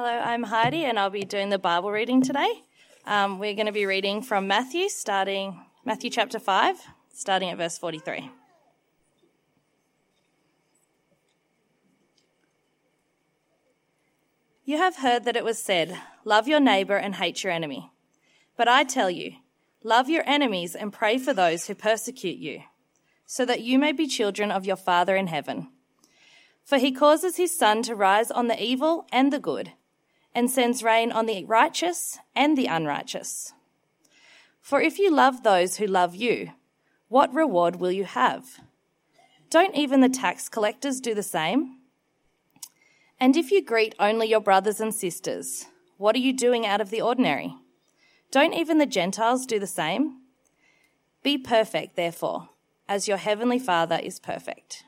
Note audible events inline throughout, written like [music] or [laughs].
Hello, I'm Heidi, and I'll be doing the Bible reading today. Um, we're going to be reading from Matthew, starting Matthew chapter 5, starting at verse 43. You have heard that it was said, Love your neighbor and hate your enemy. But I tell you, love your enemies and pray for those who persecute you, so that you may be children of your Father in heaven. For he causes his sun to rise on the evil and the good and sends rain on the righteous and the unrighteous. For if you love those who love you, what reward will you have? Don't even the tax collectors do the same? And if you greet only your brothers and sisters, what are you doing out of the ordinary? Don't even the Gentiles do the same? Be perfect, therefore, as your heavenly Father is perfect.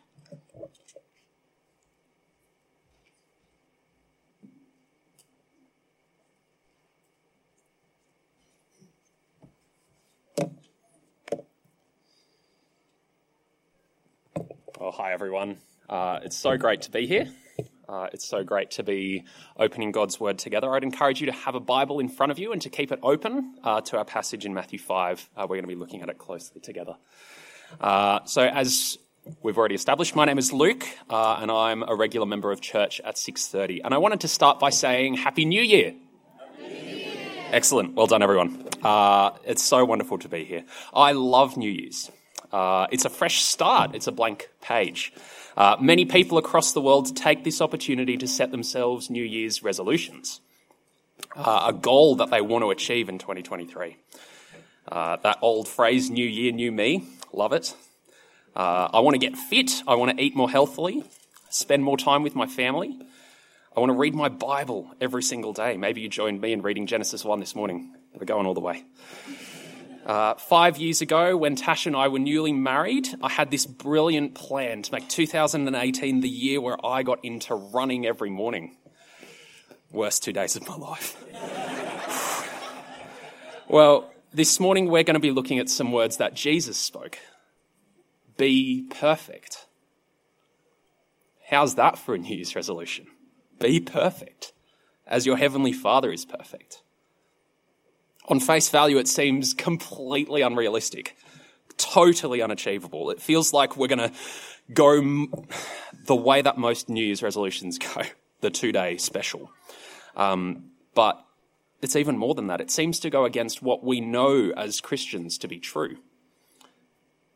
Well, hi everyone. Uh, it's so great to be here. Uh, it's so great to be opening God's Word together. I'd encourage you to have a Bible in front of you and to keep it open uh, to our passage in Matthew 5. Uh, we're going to be looking at it closely together. Uh, so, as we've already established, my name is Luke, uh, and I'm a regular member of church at 6:30. And I wanted to start by saying Happy New Year. Excellent. Well done, everyone. it's so wonderful to be here. I love New Year's. Uh, it's a fresh start, it's a blank page. Uh, many people across the world take this opportunity to set themselves New Year's resolutions, uh, a goal that they want to achieve in 2023. Uh, that old phrase, New Year, New Me, love it. Uh, I want to get fit, I want to eat more healthily, spend more time with my family. I want to read my Bible every single day. Maybe you joined me in reading Genesis 1 this morning. We're going all the way. Uh, five years ago, when Tash and I were newly married, I had this brilliant plan to make 2018 the year where I got into running every morning. Worst two days of my life. [laughs] well, this morning we're going to be looking at some words that Jesus spoke Be perfect. How's that for a New Year's resolution? Be perfect, as your Heavenly Father is perfect on face value, it seems completely unrealistic, totally unachievable. It feels like we're going to go m- the way that most New Year's resolutions [laughs] go, the two day special. Um, but it's even more than that. It seems to go against what we know as Christians to be true.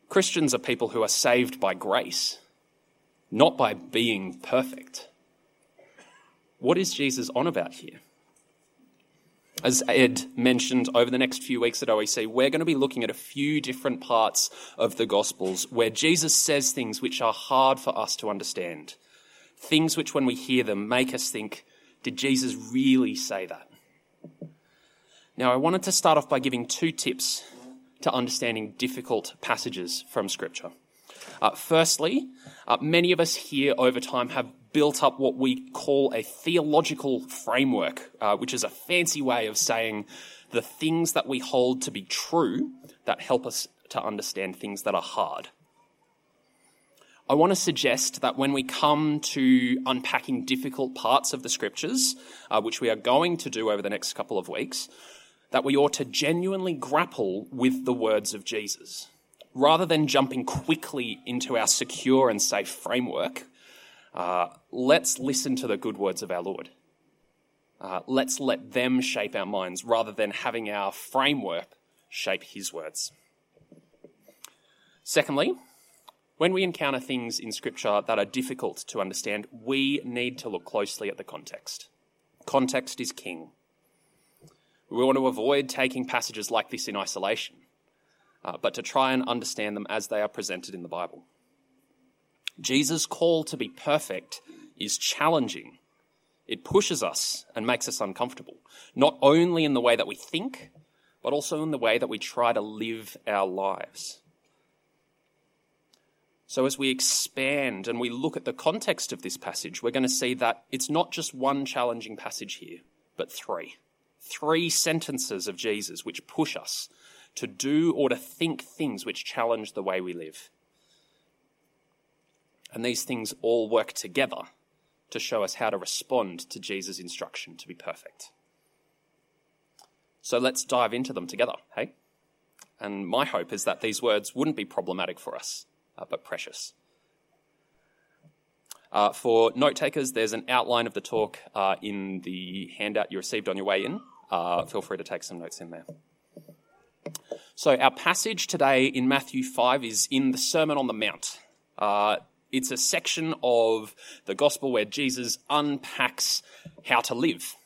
Christians are people who are saved by grace, not by being perfect. What is Jesus on about here? As Ed mentioned over the next few weeks at OEC, we're going to be looking at a few different parts of the Gospels where Jesus says things which are hard for us to understand. Things which, when we hear them, make us think, did Jesus really say that? Now, I wanted to start off by giving two tips to understanding difficult passages from Scripture. Uh, firstly, uh, many of us here over time have built up what we call a theological framework, uh, which is a fancy way of saying the things that we hold to be true that help us to understand things that are hard. I want to suggest that when we come to unpacking difficult parts of the scriptures, uh, which we are going to do over the next couple of weeks, that we ought to genuinely grapple with the words of Jesus. Rather than jumping quickly into our secure and safe framework, uh, let's listen to the good words of our Lord. Uh, let's let them shape our minds rather than having our framework shape his words. Secondly, when we encounter things in Scripture that are difficult to understand, we need to look closely at the context. Context is king. We want to avoid taking passages like this in isolation, uh, but to try and understand them as they are presented in the Bible. Jesus' call to be perfect is challenging. It pushes us and makes us uncomfortable, not only in the way that we think, but also in the way that we try to live our lives. So, as we expand and we look at the context of this passage, we're going to see that it's not just one challenging passage here, but three. Three sentences of Jesus which push us to do or to think things which challenge the way we live. And these things all work together to show us how to respond to Jesus' instruction to be perfect. So let's dive into them together, hey? And my hope is that these words wouldn't be problematic for us, uh, but precious. Uh, for note takers, there's an outline of the talk uh, in the handout you received on your way in. Uh, feel free to take some notes in there. So, our passage today in Matthew 5 is in the Sermon on the Mount. It's a section of the gospel where Jesus unpacks how to live.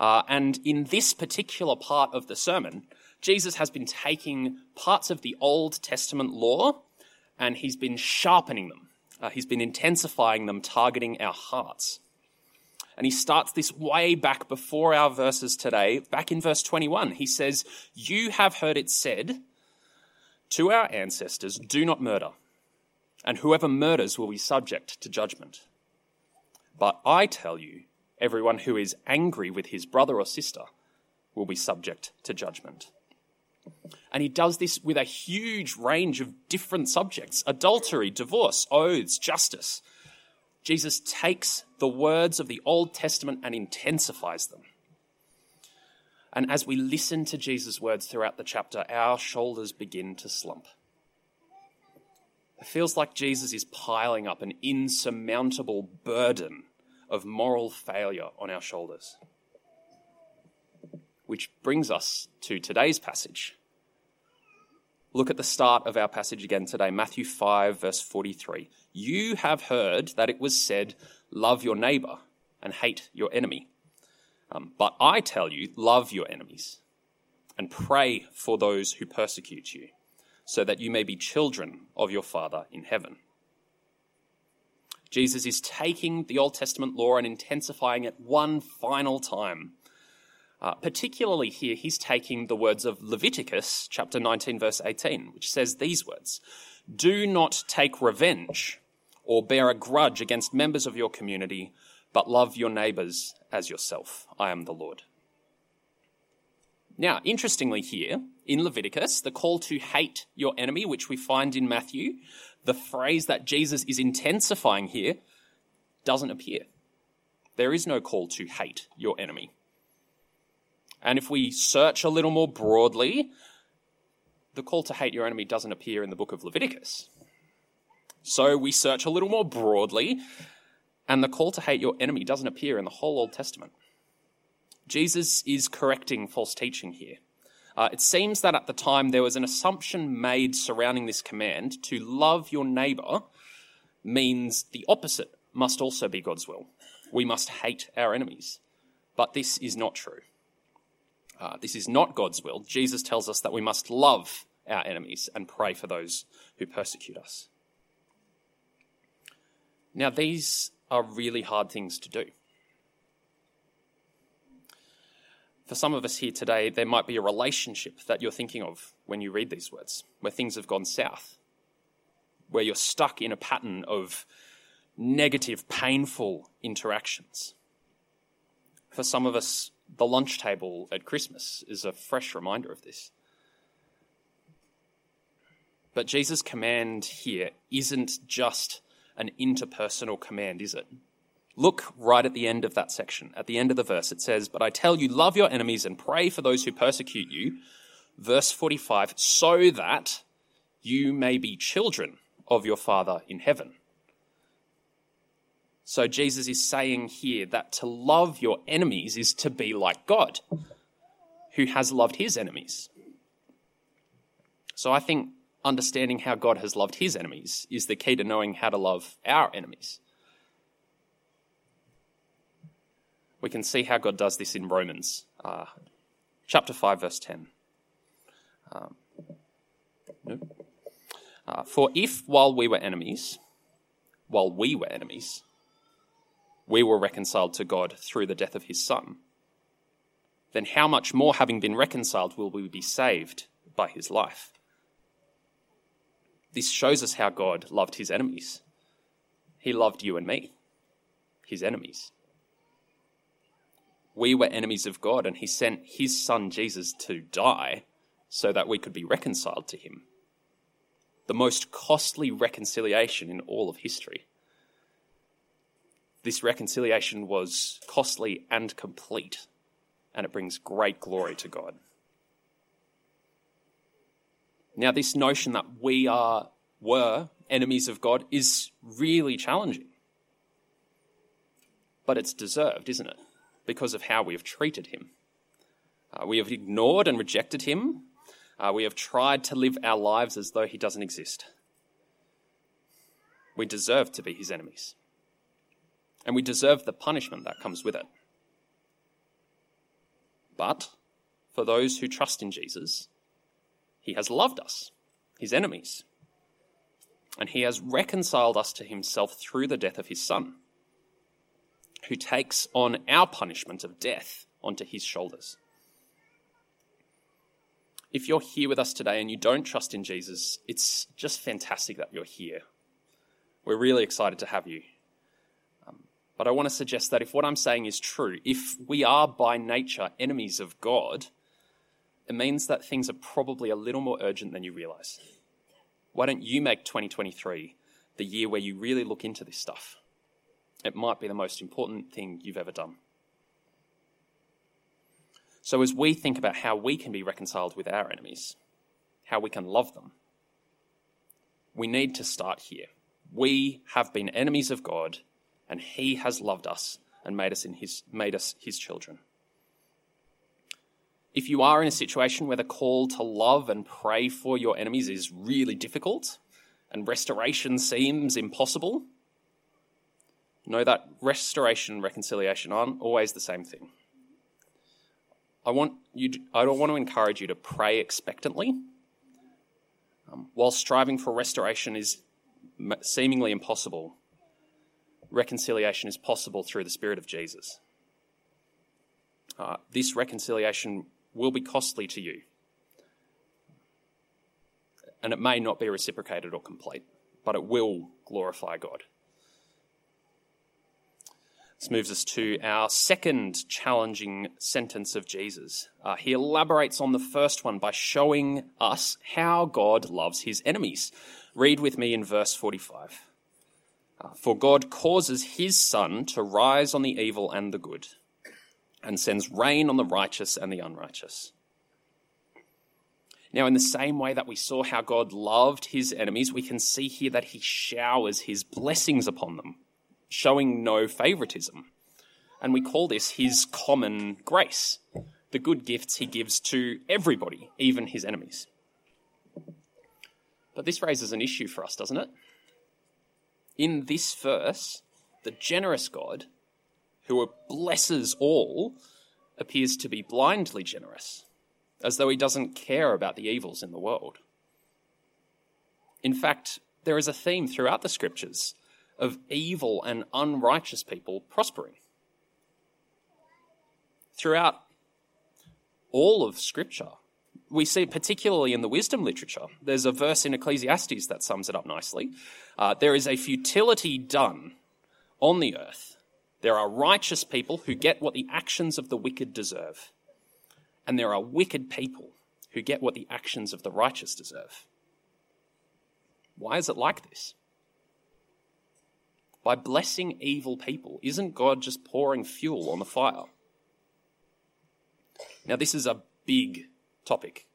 Uh, and in this particular part of the sermon, Jesus has been taking parts of the Old Testament law and he's been sharpening them. Uh, he's been intensifying them, targeting our hearts. And he starts this way back before our verses today, back in verse 21. He says, You have heard it said to our ancestors, Do not murder, and whoever murders will be subject to judgment. But I tell you, everyone who is angry with his brother or sister will be subject to judgment. And he does this with a huge range of different subjects adultery, divorce, oaths, justice. Jesus takes the words of the Old Testament and intensifies them. And as we listen to Jesus' words throughout the chapter, our shoulders begin to slump. It feels like Jesus is piling up an insurmountable burden of moral failure on our shoulders. Which brings us to today's passage. Look at the start of our passage again today, Matthew 5, verse 43. You have heard that it was said, Love your neighbor and hate your enemy. Um, but I tell you, love your enemies and pray for those who persecute you so that you may be children of your Father in heaven. Jesus is taking the Old Testament law and intensifying it one final time. Uh, particularly here, he's taking the words of Leviticus chapter 19, verse 18, which says these words Do not take revenge or bear a grudge against members of your community, but love your neighbors as yourself. I am the Lord. Now, interestingly, here in Leviticus, the call to hate your enemy, which we find in Matthew, the phrase that Jesus is intensifying here, doesn't appear. There is no call to hate your enemy. And if we search a little more broadly, the call to hate your enemy doesn't appear in the book of Leviticus. So we search a little more broadly, and the call to hate your enemy doesn't appear in the whole Old Testament. Jesus is correcting false teaching here. Uh, it seems that at the time there was an assumption made surrounding this command to love your neighbor means the opposite must also be God's will. We must hate our enemies. But this is not true. Uh, this is not God's will. Jesus tells us that we must love our enemies and pray for those who persecute us. Now, these are really hard things to do. For some of us here today, there might be a relationship that you're thinking of when you read these words, where things have gone south, where you're stuck in a pattern of negative, painful interactions. For some of us, the lunch table at Christmas is a fresh reminder of this. But Jesus' command here isn't just an interpersonal command, is it? Look right at the end of that section. At the end of the verse, it says, But I tell you, love your enemies and pray for those who persecute you. Verse 45, so that you may be children of your Father in heaven. So Jesus is saying here that to love your enemies is to be like God, who has loved his enemies. So I think understanding how God has loved his enemies is the key to knowing how to love our enemies. We can see how God does this in Romans uh, chapter 5, verse 10. Um, uh, For if while we were enemies, while we were enemies, we were reconciled to God through the death of his Son, then how much more, having been reconciled, will we be saved by his life? This shows us how God loved his enemies. He loved you and me, his enemies we were enemies of God, and he sent his son Jesus to die so that we could be reconciled to him. The most costly reconciliation in all of history. This reconciliation was costly and complete, and it brings great glory to God. Now, this notion that we are were enemies of God is really challenging. But it's deserved, isn't it? Because of how we have treated him. Uh, we have ignored and rejected him. Uh, we have tried to live our lives as though he doesn't exist. We deserve to be his enemies. And we deserve the punishment that comes with it. But for those who trust in Jesus, he has loved us, his enemies. And he has reconciled us to himself through the death of his Son, who takes on our punishment of death onto his shoulders. If you're here with us today and you don't trust in Jesus, it's just fantastic that you're here. We're really excited to have you. Um, but I want to suggest that if what I'm saying is true, if we are by nature enemies of God, it means that things are probably a little more urgent than you realize. Why don't you make 2023 the year where you really look into this stuff? It might be the most important thing you've ever done. So, as we think about how we can be reconciled with our enemies, how we can love them, we need to start here. We have been enemies of God, and He has loved us and made us, in his, made us His children. If you are in a situation where the call to love and pray for your enemies is really difficult and restoration seems impossible, know that restoration and reconciliation aren't always the same thing. I want you. To, I don't want to encourage you to pray expectantly. Um, while striving for restoration is seemingly impossible, reconciliation is possible through the Spirit of Jesus. Uh, this reconciliation will be costly to you, and it may not be reciprocated or complete, but it will glorify God. This moves us to our second challenging sentence of Jesus. Uh, he elaborates on the first one by showing us how God loves his enemies. Read with me in verse 45. Uh, For God causes his sun to rise on the evil and the good, and sends rain on the righteous and the unrighteous. Now, in the same way that we saw how God loved his enemies, we can see here that he showers his blessings upon them showing no favoritism. And we call this his common grace, the good gifts he gives to everybody, even his enemies. But this raises an issue for us, doesn't it? In this verse, the generous God, who blesses all, appears to be blindly generous, as though he doesn't care about the evils in the world. In fact, there is a theme throughout the scriptures of evil and unrighteous people prospering. Throughout all of Scripture, we see particularly in the wisdom literature. There's a verse in Ecclesiastes that sums it up nicely. Uh, there is a futility done on the earth. There are righteous people who get what the actions of the wicked deserve. And there are wicked people who get what the actions of the righteous deserve. Why is it like this? By blessing evil people, isn't God just pouring fuel on the fire? Now, this is a big topic,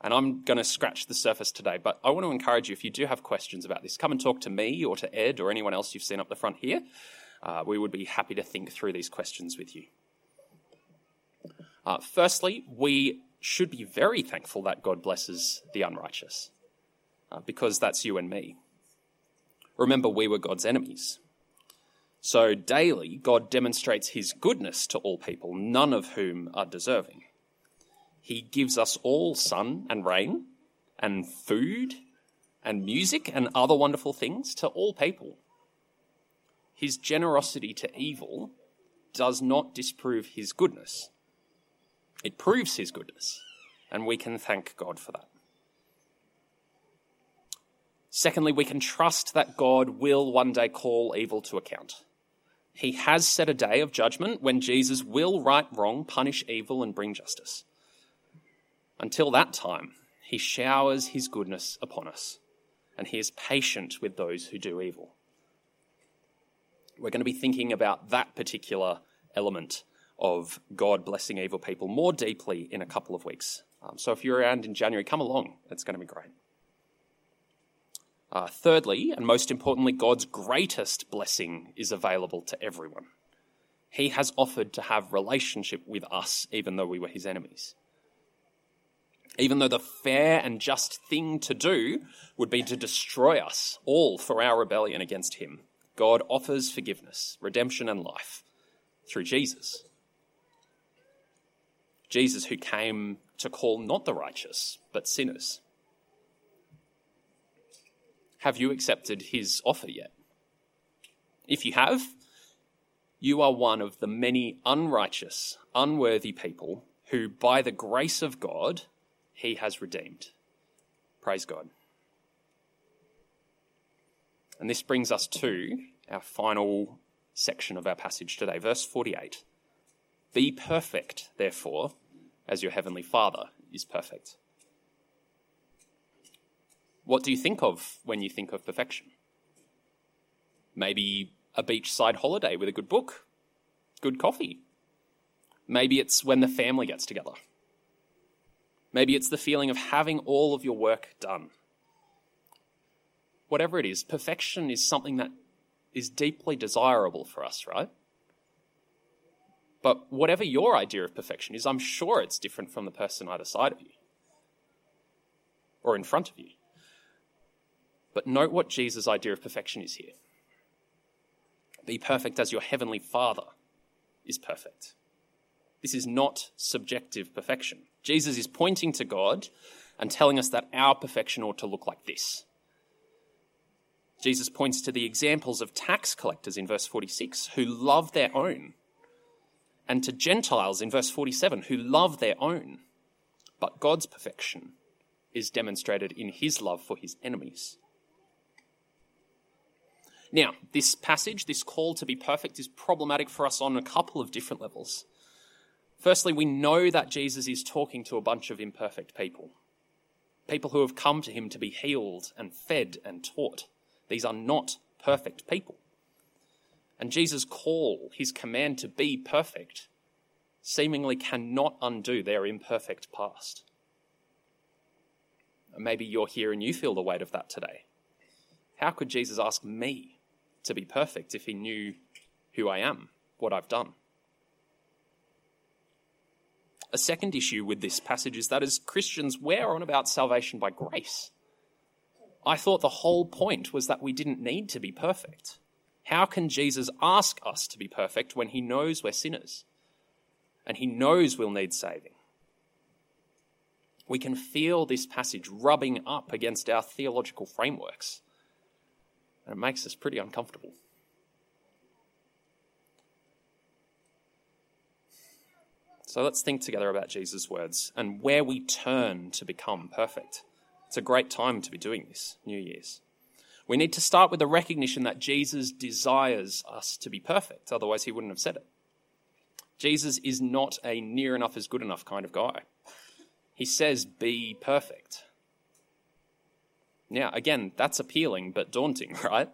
and I'm going to scratch the surface today, but I want to encourage you if you do have questions about this, come and talk to me or to Ed or anyone else you've seen up the front here. Uh, we would be happy to think through these questions with you. Uh, firstly, we should be very thankful that God blesses the unrighteous, uh, because that's you and me. Remember, we were God's enemies. So daily, God demonstrates his goodness to all people, none of whom are deserving. He gives us all sun and rain, and food, and music, and other wonderful things to all people. His generosity to evil does not disprove his goodness, it proves his goodness, and we can thank God for that. Secondly, we can trust that God will one day call evil to account. He has set a day of judgment when Jesus will right wrong, punish evil, and bring justice. Until that time, he showers his goodness upon us, and he is patient with those who do evil. We're going to be thinking about that particular element of God blessing evil people more deeply in a couple of weeks. Um, so if you're around in January, come along. It's going to be great. Uh, thirdly, and most importantly, God's greatest blessing is available to everyone. He has offered to have relationship with us, even though we were his enemies. Even though the fair and just thing to do would be to destroy us all for our rebellion against him, God offers forgiveness, redemption, and life through Jesus. Jesus, who came to call not the righteous, but sinners. Have you accepted his offer yet? If you have, you are one of the many unrighteous, unworthy people who, by the grace of God, he has redeemed. Praise God. And this brings us to our final section of our passage today, verse 48. Be perfect, therefore, as your heavenly Father is perfect. What do you think of when you think of perfection? Maybe a beachside holiday with a good book, good coffee. Maybe it's when the family gets together. Maybe it's the feeling of having all of your work done. Whatever it is, perfection is something that is deeply desirable for us, right? But whatever your idea of perfection is, I'm sure it's different from the person either side of you or in front of you. But note what Jesus' idea of perfection is here be perfect as your heavenly Father is perfect. This is not subjective perfection. Jesus is pointing to God and telling us that our perfection ought to look like this. Jesus points to the examples of tax collectors in verse 46 who love their own and to Gentiles in verse 47 who love their own. But God's perfection is demonstrated in his love for his enemies. Now, this passage, this call to be perfect, is problematic for us on a couple of different levels. Firstly, we know that Jesus is talking to a bunch of imperfect people, people who have come to him to be healed and fed and taught. These are not perfect people. And Jesus' call, his command to be perfect, seemingly cannot undo their imperfect past. Maybe you're here and you feel the weight of that today. How could Jesus ask me to be perfect if he knew who I am, what I've done? A second issue with this passage is that as Christians, we're on about salvation by grace. I thought the whole point was that we didn't need to be perfect. How can Jesus ask us to be perfect when he knows we're sinners and he knows we'll need saving? We can feel this passage rubbing up against our theological frameworks, and it makes us pretty uncomfortable. So let's think together about Jesus' words and where we turn to become perfect. It's a great time to be doing this, New Year's. We need to start with the recognition that Jesus desires us to be perfect, otherwise, he wouldn't have said it. Jesus is not a near enough is good enough kind of guy. He says, be perfect. Now, again, that's appealing but daunting, [laughs] right?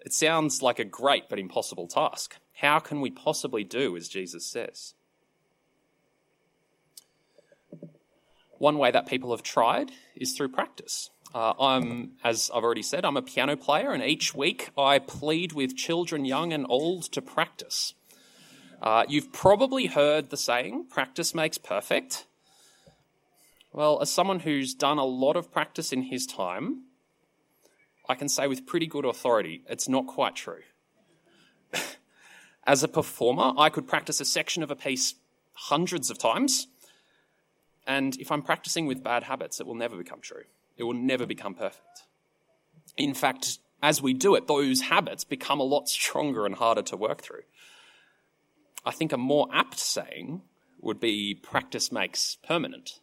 It sounds like a great but impossible task. How can we possibly do as Jesus says? One way that people have tried is through practice. Uh, I'm, as I've already said, I'm a piano player, and each week I plead with children, young and old, to practice. Uh, you've probably heard the saying, practice makes perfect. Well, as someone who's done a lot of practice in his time, I can say with pretty good authority, it's not quite true. [laughs] as a performer, I could practice a section of a piece hundreds of times, and if I'm practicing with bad habits, it will never become true. It will never become perfect. In fact, as we do it, those habits become a lot stronger and harder to work through. I think a more apt saying would be practice makes permanent.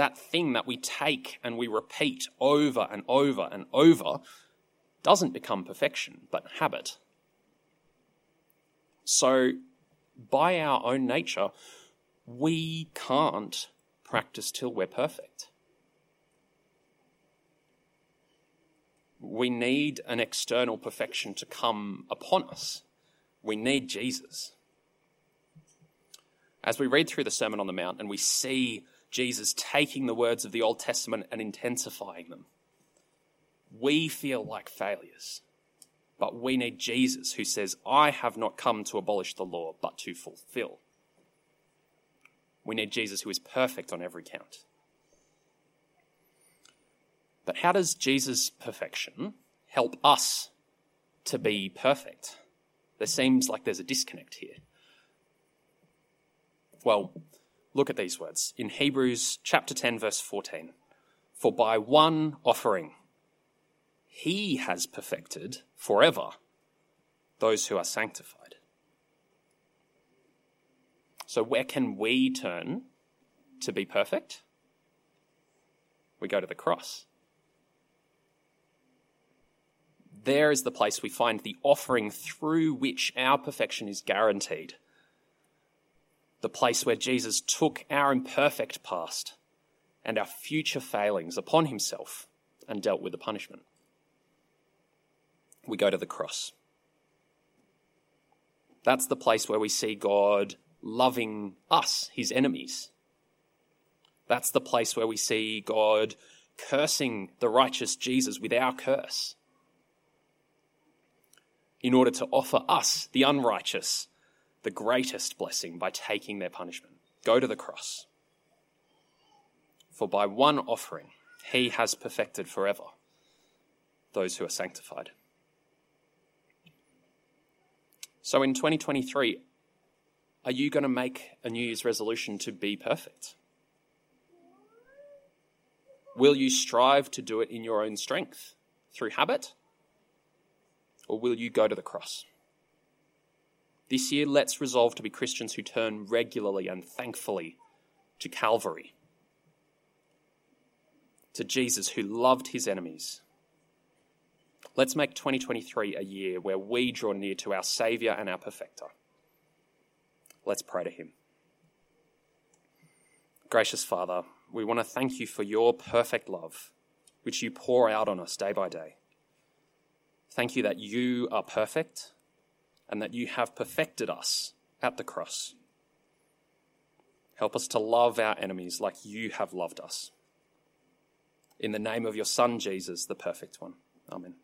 That thing that we take and we repeat over and over and over doesn't become perfection, but habit. So, by our own nature, we can't practice till we're perfect. we need an external perfection to come upon us. We need Jesus. As we read through the Sermon on the Mount and we see Jesus taking the words of the Old Testament and intensifying them, we feel like failures. But we need Jesus who says, I have not come to abolish the law, but to fulfill. We need Jesus who is perfect on every count. But how does Jesus' perfection help us to be perfect? There seems like there's a disconnect here. Well, look at these words in Hebrews chapter 10, verse 14. For by one offering, he has perfected forever those who are sanctified. So, where can we turn to be perfect? We go to the cross. There is the place we find the offering through which our perfection is guaranteed. The place where Jesus took our imperfect past and our future failings upon himself and dealt with the punishment. We go to the cross. That's the place where we see God loving us, his enemies. That's the place where we see God cursing the righteous Jesus with our curse in order to offer us, the unrighteous, the greatest blessing by taking their punishment. Go to the cross. For by one offering, he has perfected forever those who are sanctified. So in 2023, are you going to make a New Year's resolution to be perfect? Will you strive to do it in your own strength through habit? or will you go to the cross? This year, let's resolve to be Christians who turn regularly and thankfully to Calvary, to Jesus who loved his enemies. Let's make 2023 a year where we draw near to our Saviour and our Perfecter. Let's pray to him. Gracious Father, we want to thank you for your perfect love, which you pour out on us day by day. Thank you that you are perfect and that you have perfected us at the cross. Help us to love our enemies like you have loved us. In the name of your Son, Jesus, the perfect one. Amen.